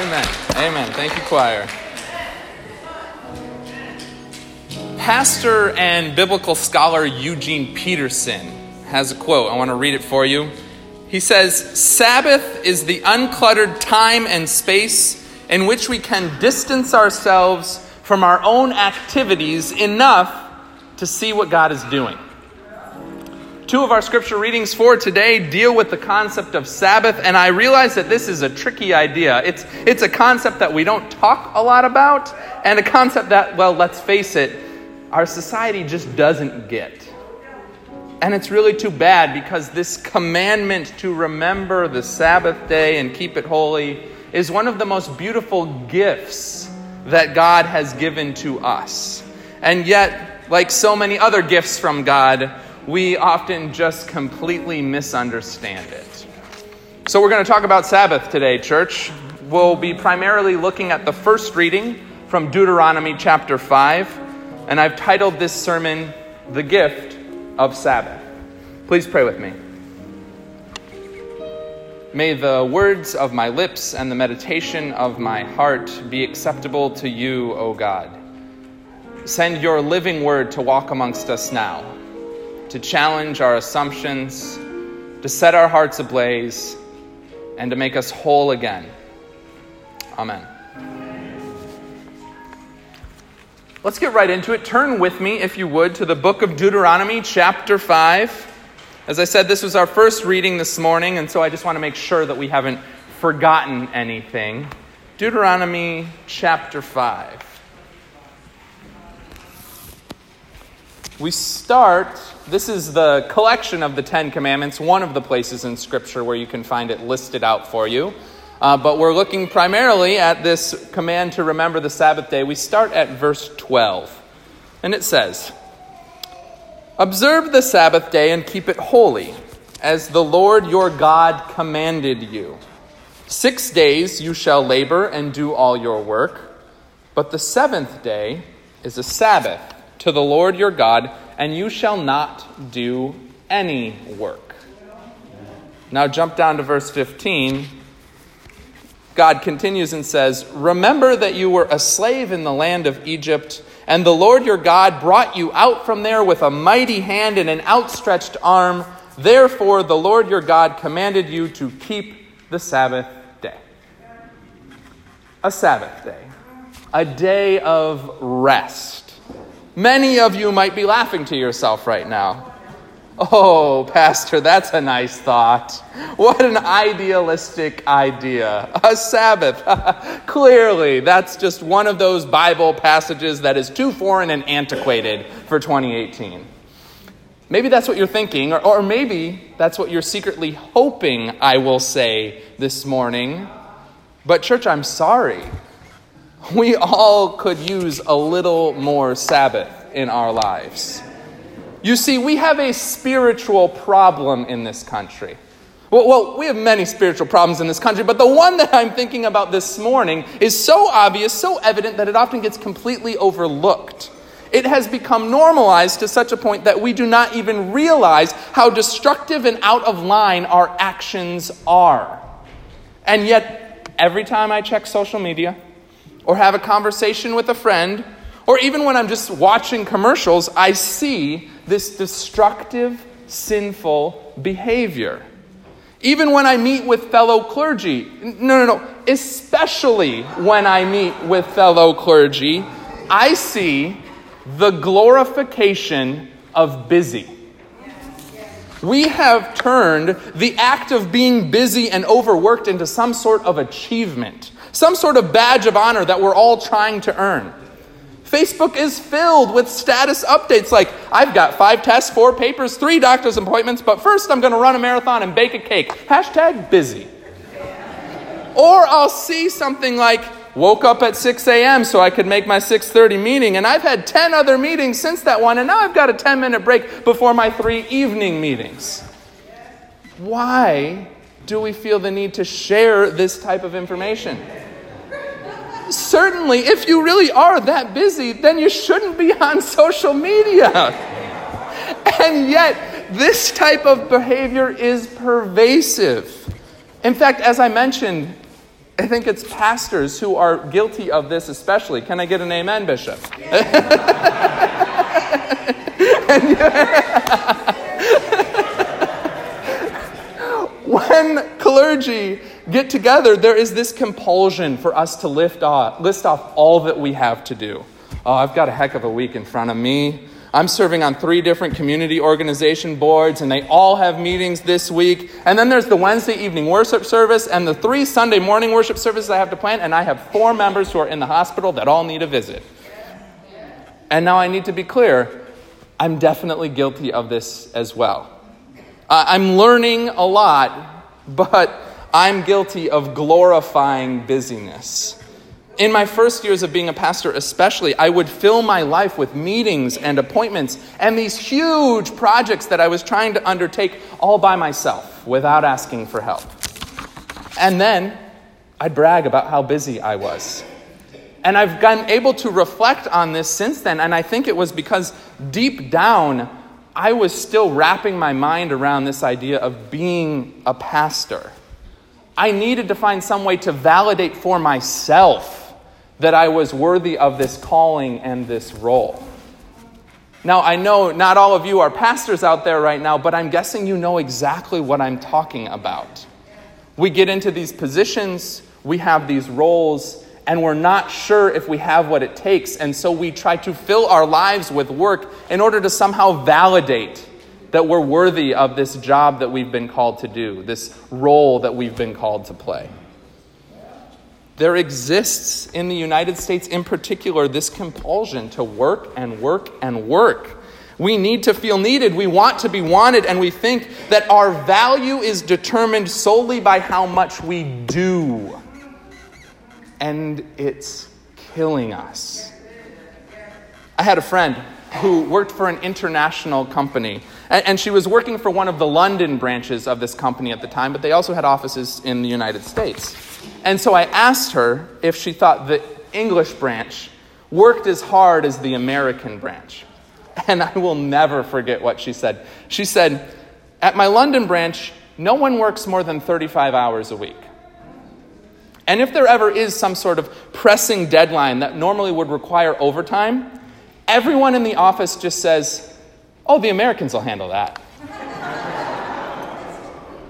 Amen. Amen. Thank you, choir. Pastor and biblical scholar Eugene Peterson has a quote. I want to read it for you. He says, Sabbath is the uncluttered time and space in which we can distance ourselves from our own activities enough to see what God is doing. Two of our scripture readings for today deal with the concept of Sabbath, and I realize that this is a tricky idea. It's, it's a concept that we don't talk a lot about, and a concept that, well, let's face it, our society just doesn't get. And it's really too bad because this commandment to remember the Sabbath day and keep it holy is one of the most beautiful gifts that God has given to us. And yet, like so many other gifts from God, we often just completely misunderstand it. So, we're going to talk about Sabbath today, church. We'll be primarily looking at the first reading from Deuteronomy chapter 5, and I've titled this sermon, The Gift of Sabbath. Please pray with me. May the words of my lips and the meditation of my heart be acceptable to you, O God. Send your living word to walk amongst us now to challenge our assumptions, to set our hearts ablaze, and to make us whole again. Amen. Let's get right into it. Turn with me, if you would, to the book of Deuteronomy, chapter 5. As I said, this was our first reading this morning, and so I just want to make sure that we haven't forgotten anything. Deuteronomy chapter 5. We start this is the collection of the Ten Commandments, one of the places in Scripture where you can find it listed out for you. Uh, but we're looking primarily at this command to remember the Sabbath day. We start at verse 12. And it says, Observe the Sabbath day and keep it holy, as the Lord your God commanded you. Six days you shall labor and do all your work, but the seventh day is a Sabbath to the Lord your God and you shall not do any work. Now jump down to verse 15. God continues and says, Remember that you were a slave in the land of Egypt, and the Lord your God brought you out from there with a mighty hand and an outstretched arm. Therefore, the Lord your God commanded you to keep the Sabbath day. A Sabbath day, a day of rest Many of you might be laughing to yourself right now. Oh, Pastor, that's a nice thought. What an idealistic idea. A Sabbath. Clearly, that's just one of those Bible passages that is too foreign and antiquated for 2018. Maybe that's what you're thinking, or, or maybe that's what you're secretly hoping I will say this morning. But, church, I'm sorry we all could use a little more Sabbath in our lives. You see, we have a spiritual problem in this country. Well, well, we have many spiritual problems in this country, but the one that I'm thinking about this morning is so obvious, so evident, that it often gets completely overlooked. It has become normalized to such a point that we do not even realize how destructive and out of line our actions are. And yet, every time I check social media, or have a conversation with a friend, or even when I'm just watching commercials, I see this destructive, sinful behavior. Even when I meet with fellow clergy, no, no, no, especially when I meet with fellow clergy, I see the glorification of busy. We have turned the act of being busy and overworked into some sort of achievement some sort of badge of honor that we're all trying to earn. Facebook is filled with status updates like, I've got five tests, four papers, three doctor's appointments, but first I'm going to run a marathon and bake a cake. Hashtag busy. Or I'll see something like, woke up at 6 a.m. so I could make my 6:30 meeting and I've had 10 other meetings since that one and now I've got a 10 minute break before my three evening meetings. Why do we feel the need to share this type of information? Certainly, if you really are that busy, then you shouldn't be on social media. And yet, this type of behavior is pervasive. In fact, as I mentioned, I think it's pastors who are guilty of this especially. Can I get an amen, Bishop? when clergy get together, there is this compulsion for us to lift off, list off all that we have to do. Oh, I've got a heck of a week in front of me. I'm serving on three different community organization boards, and they all have meetings this week. And then there's the Wednesday evening worship service and the three Sunday morning worship services I have to plan, and I have four members who are in the hospital that all need a visit. And now I need to be clear I'm definitely guilty of this as well. I'm learning a lot, but I'm guilty of glorifying busyness in my first years of being a pastor, especially, I would fill my life with meetings and appointments and these huge projects that I was trying to undertake all by myself without asking for help. And then I'd brag about how busy I was. And I've been able to reflect on this since then, and I think it was because deep down, I was still wrapping my mind around this idea of being a pastor. I needed to find some way to validate for myself that I was worthy of this calling and this role. Now, I know not all of you are pastors out there right now, but I'm guessing you know exactly what I'm talking about. We get into these positions, we have these roles, and we're not sure if we have what it takes. And so we try to fill our lives with work in order to somehow validate that we're worthy of this job that we've been called to do, this role that we've been called to play. There exists in the United States, in particular, this compulsion to work and work and work. We need to feel needed. We want to be wanted, and we think that our value is determined solely by how much we do. And it's killing us. I had a friend who worked for an international company, and she was working for one of the London branches of this company at the time, but they also had offices in the United States. And so I asked her if she thought the English branch worked as hard as the American branch. And I will never forget what she said. She said, At my London branch, no one works more than 35 hours a week. And if there ever is some sort of pressing deadline that normally would require overtime, everyone in the office just says, Oh, the Americans will handle that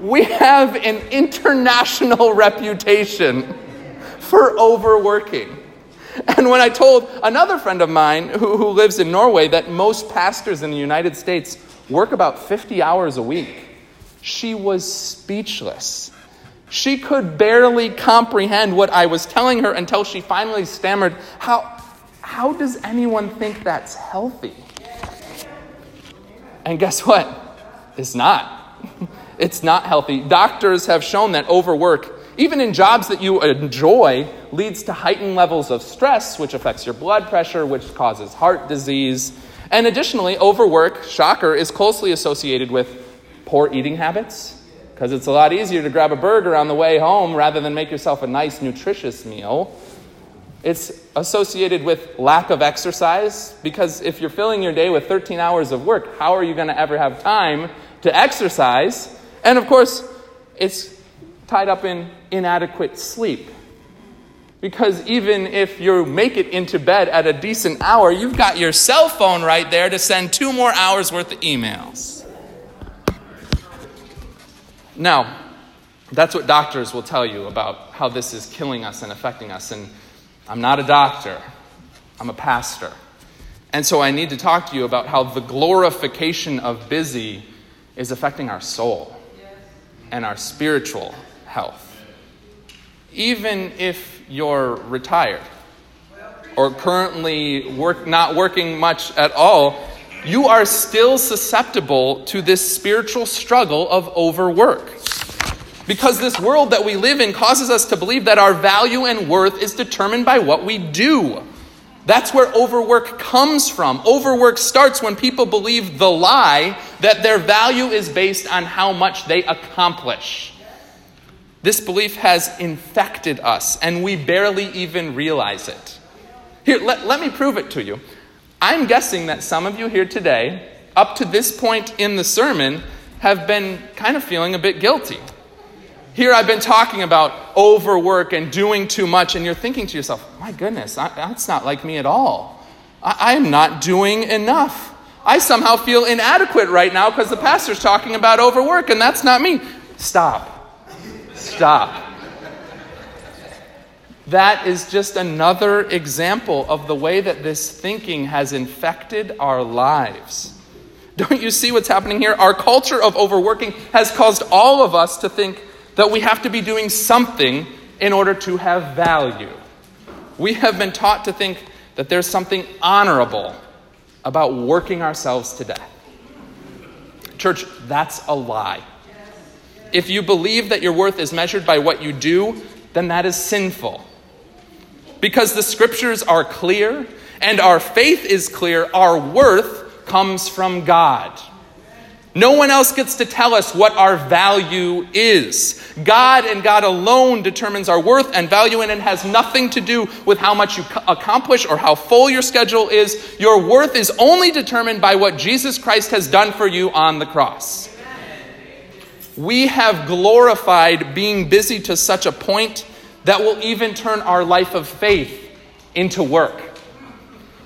we have an international reputation for overworking. And when I told another friend of mine who, who lives in Norway that most pastors in the United States work about 50 hours a week, she was speechless. She could barely comprehend what I was telling her until she finally stammered, How, how does anyone think that's healthy? And guess what? It's not. It's not healthy. Doctors have shown that overwork, even in jobs that you enjoy, leads to heightened levels of stress, which affects your blood pressure, which causes heart disease. And additionally, overwork, shocker, is closely associated with poor eating habits, because it's a lot easier to grab a burger on the way home rather than make yourself a nice, nutritious meal. It's associated with lack of exercise, because if you're filling your day with 13 hours of work, how are you going to ever have time to exercise? And of course, it's tied up in inadequate sleep. Because even if you make it into bed at a decent hour, you've got your cell phone right there to send two more hours worth of emails. Now, that's what doctors will tell you about how this is killing us and affecting us. And I'm not a doctor, I'm a pastor. And so I need to talk to you about how the glorification of busy is affecting our soul and our spiritual health. Even if you're retired or currently work, not working much at all, you are still susceptible to this spiritual struggle of overwork. Because this world that we live in causes us to believe that our value and worth is determined by what we do. That's where overwork comes from. Overwork starts when people believe the lie that their value is based on how much they accomplish. This belief has infected us, and we barely even realize it. Here, let, let me prove it to you. I'm guessing that some of you here today, up to this point in the sermon, have been kind of feeling a bit guilty. Here I've been talking about overwork and doing too much, and you're thinking to yourself, my goodness, that's not like me at all. I am not doing enough. I somehow feel inadequate right now because the pastor's talking about overwork, and that's not me. Stop. Stop. That is just another example of the way that this thinking has infected our lives. Don't you see what's happening here? Our culture of overworking has caused all of us to think that we have to be doing something in order to have value. We have been taught to think that there's something honorable about working ourselves to death. Church, that's a lie. If you believe that your worth is measured by what you do, then that is sinful. Because the scriptures are clear and our faith is clear, our worth comes from God. No one else gets to tell us what our value is. God and God alone determines our worth and value, and it has nothing to do with how much you accomplish or how full your schedule is. Your worth is only determined by what Jesus Christ has done for you on the cross. We have glorified being busy to such a point that will even turn our life of faith into work.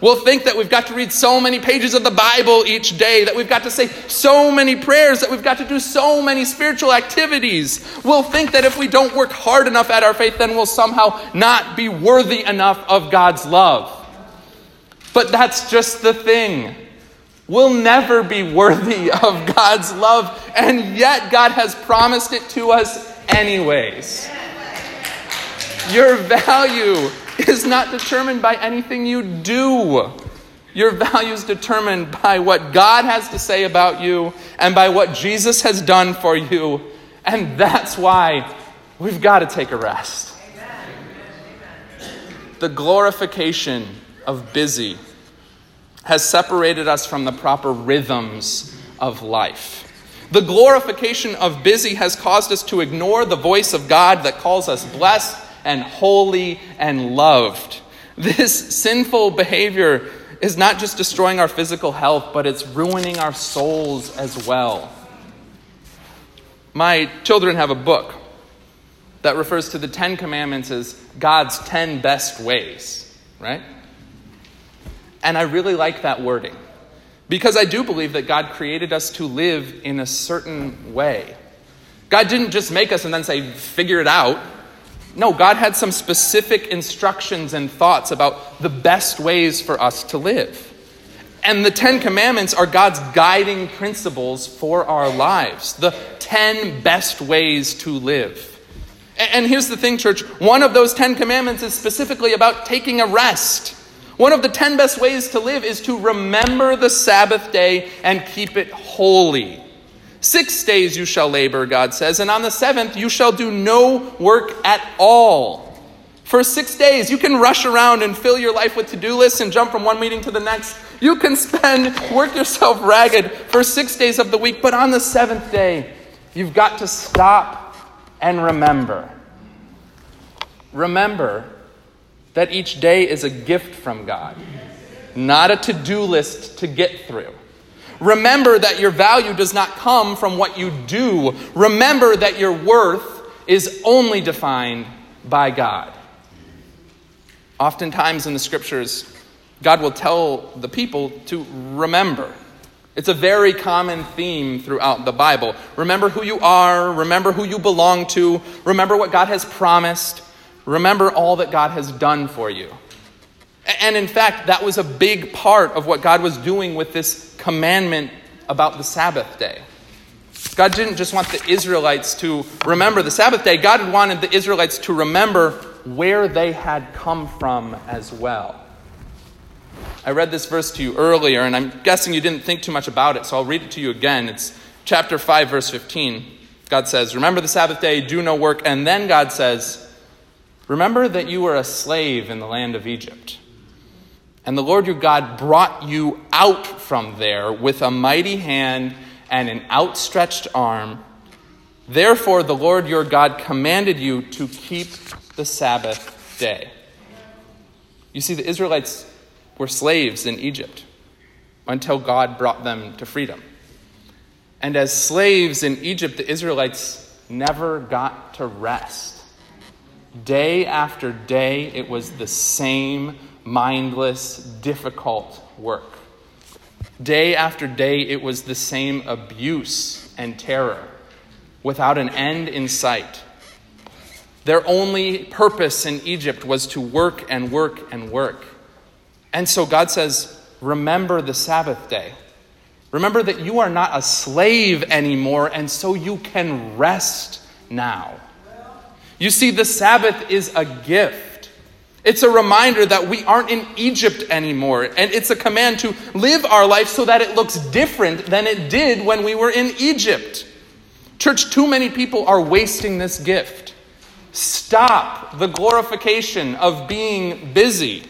We'll think that we've got to read so many pages of the Bible each day, that we've got to say so many prayers, that we've got to do so many spiritual activities. We'll think that if we don't work hard enough at our faith, then we'll somehow not be worthy enough of God's love. But that's just the thing. We'll never be worthy of God's love, and yet God has promised it to us anyways. Your value is not determined by anything you do. Your value is determined by what God has to say about you and by what Jesus has done for you. And that's why we've got to take a rest. The glorification of busy has separated us from the proper rhythms of life. The glorification of busy has caused us to ignore the voice of God that calls us blessed and holy and loved. This sinful behavior is not just destroying our physical health, but it's ruining our souls as well. My children have a book that refers to the Ten Commandments as God's ten best ways, right? And I really like that wording because I do believe that God created us to live in a certain way. God didn't just make us and then say, figure it out. No, God had some specific instructions and thoughts about the best ways for us to live. And the Ten Commandments are God's guiding principles for our lives, the ten best ways to live. And here's the thing, church one of those Ten Commandments is specifically about taking a rest. One of the ten best ways to live is to remember the Sabbath day and keep it holy. Six days you shall labor, God says, and on the seventh you shall do no work at all. For six days, you can rush around and fill your life with to do lists and jump from one meeting to the next. You can spend, work yourself ragged for six days of the week, but on the seventh day, you've got to stop and remember. Remember that each day is a gift from God, not a to do list to get through. Remember that your value does not come from what you do. Remember that your worth is only defined by God. Oftentimes in the scriptures, God will tell the people to remember. It's a very common theme throughout the Bible. Remember who you are, remember who you belong to, remember what God has promised, remember all that God has done for you. And in fact, that was a big part of what God was doing with this commandment about the Sabbath day. God didn't just want the Israelites to remember the Sabbath day, God wanted the Israelites to remember where they had come from as well. I read this verse to you earlier, and I'm guessing you didn't think too much about it, so I'll read it to you again. It's chapter 5, verse 15. God says, Remember the Sabbath day, do no work. And then God says, Remember that you were a slave in the land of Egypt. And the Lord your God brought you out from there with a mighty hand and an outstretched arm. Therefore, the Lord your God commanded you to keep the Sabbath day. You see, the Israelites were slaves in Egypt until God brought them to freedom. And as slaves in Egypt, the Israelites never got to rest. Day after day, it was the same mindless, difficult work. Day after day, it was the same abuse and terror without an end in sight. Their only purpose in Egypt was to work and work and work. And so God says, Remember the Sabbath day. Remember that you are not a slave anymore, and so you can rest now. You see, the Sabbath is a gift. It's a reminder that we aren't in Egypt anymore, and it's a command to live our life so that it looks different than it did when we were in Egypt. Church, too many people are wasting this gift. Stop the glorification of being busy.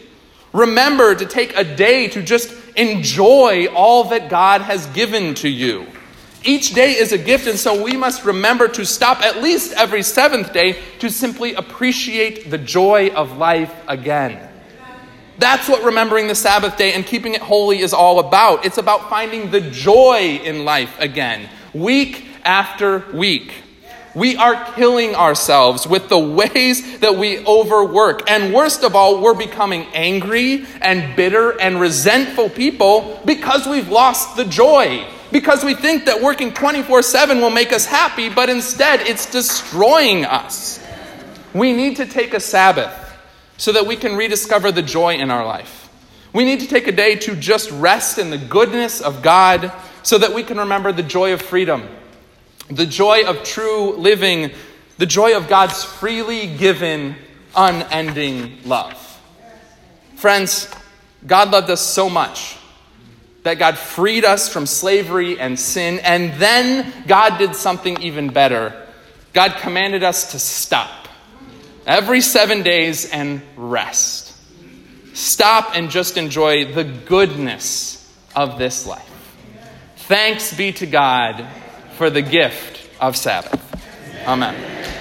Remember to take a day to just enjoy all that God has given to you. Each day is a gift, and so we must remember to stop at least every seventh day to simply appreciate the joy of life again. That's what remembering the Sabbath day and keeping it holy is all about. It's about finding the joy in life again, week after week. We are killing ourselves with the ways that we overwork. And worst of all, we're becoming angry and bitter and resentful people because we've lost the joy. Because we think that working 24 7 will make us happy, but instead it's destroying us. We need to take a Sabbath so that we can rediscover the joy in our life. We need to take a day to just rest in the goodness of God so that we can remember the joy of freedom the joy of true living, the joy of God's freely given, unending love. Friends, God loved us so much that God freed us from slavery and sin, and then God did something even better. God commanded us to stop every seven days and rest. Stop and just enjoy the goodness of this life. Thanks be to God for the gift of Sabbath. Amen.